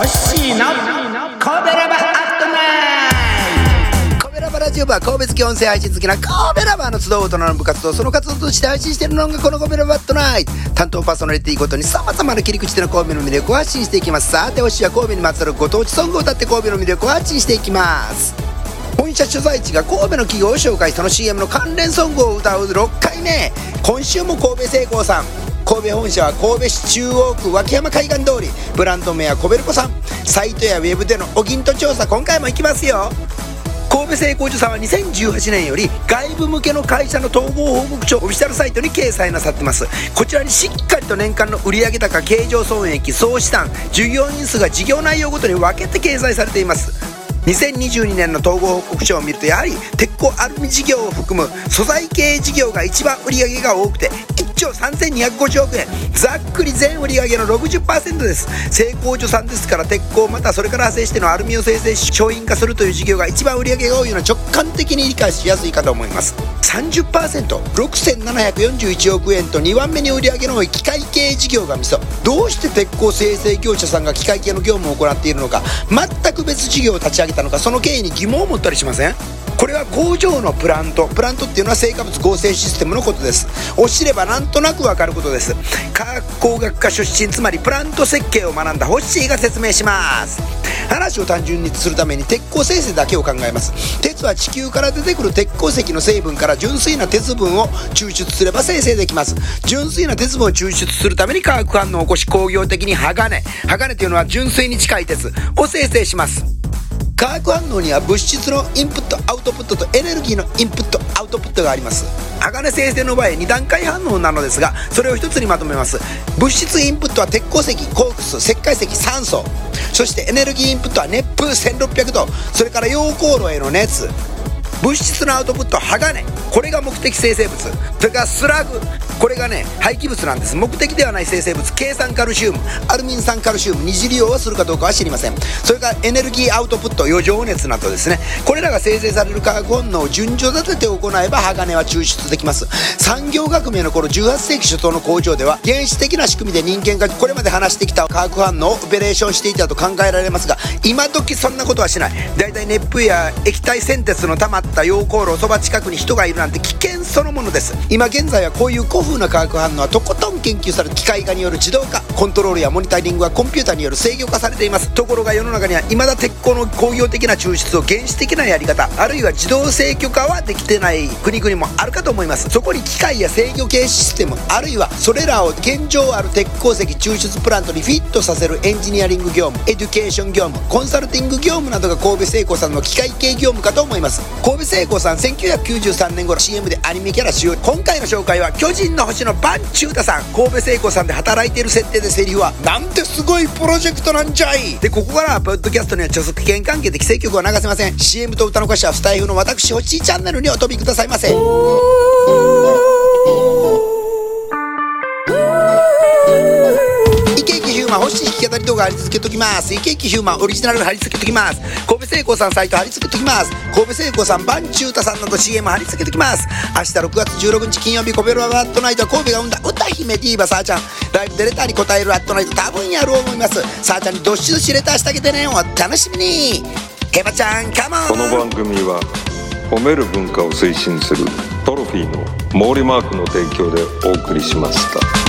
の神戸ラバーアットナイト神戸ラバーラジオ部は神戸好き音声配信好きな神戸ラバーの集う大人の部活動その活動として配信しているのがこの神戸ラバーアットナイト担当パーソナリティごとに様々な切り口での神戸の魅力を発信していきます。さて推しは神戸にまつわるご当地ソングを歌って神戸の魅力を発信していきます。本社所在地が神戸の企業を紹介その CM の関連ソングを歌う6回目。今週も神戸製鋼さん神戸本社は神戸市中央区脇山海岸通りブランド名はコベルコさん。サイトやウェブでのお銀と調査今回も行きますよ。神戸製鋼所さんは2018年より外部向けの会社の統合報告書オフィシャルサイトに掲載なさってます。こちらにしっかりと年間の売上高経常損益総資産従業員数が事業内容ごとに分けて掲載されています。2022年の統合報告書を見るとやはり鉄鋼アルミ事業を含む素材系事業が一番売上が多くて兆3250億円。ざっくり全売上の60%です。成功所さんですから鉄鋼またそれから派生してのアルミを生成し商品化するという事業が一番売上が多いのは直感的に理解しやすいかと思います。30%6741 億円と2番目に売上の多い機械系事業がミソどうして鉄鋼生成業者さんが機械系の業務を行っているのか全く別事業を立ち上げたのかその経緯に疑問を持ったりしません？これは工場のプラント。プラントっていうのは成果物合成システムのことです。を知ればなんとなくわかることです。科学工学科出身つまりプラント設計を学んだホッシーが説明します。話を単純にするために鉄鋼生成だけを考えます。鉄は地球から出てくる鉄鉱石の成分から純粋な鉄分を抽出すれば生成できます。純粋な鉄分を抽出するために化学反応を起こし工業的に鋼。鋼というのは純粋に近い鉄を生成します。化学反応には物質のインプットアウトプットとエネルギーのインプットアウトプットがあります。鋼生成の場合2段階反応なのですがそれを一つにまとめます。物質インプットは鉄鉱石コークス石灰石酸素。そしてエネルギーインプットは熱風1600度。それから溶鉱炉への熱。物質のアウトプット鋼。これが目的生成物。それからスラグ。これがね廃棄物なんです。目的ではない生成物。計酸カルシウム。アルミン酸カルシウム。二次利用をするかどうかは知りません。それからエネルギーアウトプット余剰熱などですね。これらが生成される化学反応を順序立てて行えば鋼は抽出できます。産業革命の頃18世紀初頭の工場では原始的な仕組みで人間がこれまで話してきた化学反応をオペレーションしていたと考えられますが今時そんなことはしない。だいたい熱風や液体鮮鉄の溜まった溶鉱炉そば近くに人がいるなんて危険そのものです。今現在はこういう古風な化学反応はとことん研究され機械化による自動化。コントロールやモニタリングはコンピューターによる制御化されています。ところが世の中には未だ鉄鋼の工業的な抽出を原始的なやり方あるいは自動制御化はできてない。国々もあるかと思います。そこに機械や制御系システムあるいはそれらを現状ある鉄鉱石抽出プラントにフィットさせるエンジニアリング業務エデュケーション業務コンサルティング業務などが神戸製鋼さんの機械系業務かと思います。神戸製鋼さん1993年頃 CM でアニメキャラ使用今回の紹介は巨人の星のバンチュータさん。神戸製鋼さんで働いている設定です。セリフはなんてすごいプロジェクトなんじゃい。でここからはポッドキャストには著作権関係で既成曲は流せません。CM と歌の歌詞はスタイフの私星チャンネルにお飛びくださいませ。ン星弾き語り動画貼り付けときます。イケイケヒューマンオリジナル貼り付けときます。神戸製鋼さんサイト貼り付けときます。神戸製鋼さんバンチュータさんなど CM 貼り付けときます。明日6月16日金曜日コベロバットナイトは神戸が生んだ歌姫ディーバさあちゃん。ライブでレターに答えるアットナイト多分やる思います。さあちゃんにどっしどしレターしてあげてね。お楽しみに。ヘバちゃんカモンこの番組は褒める文化を推進するトロフィーの毛利マークの提供でお送りしました。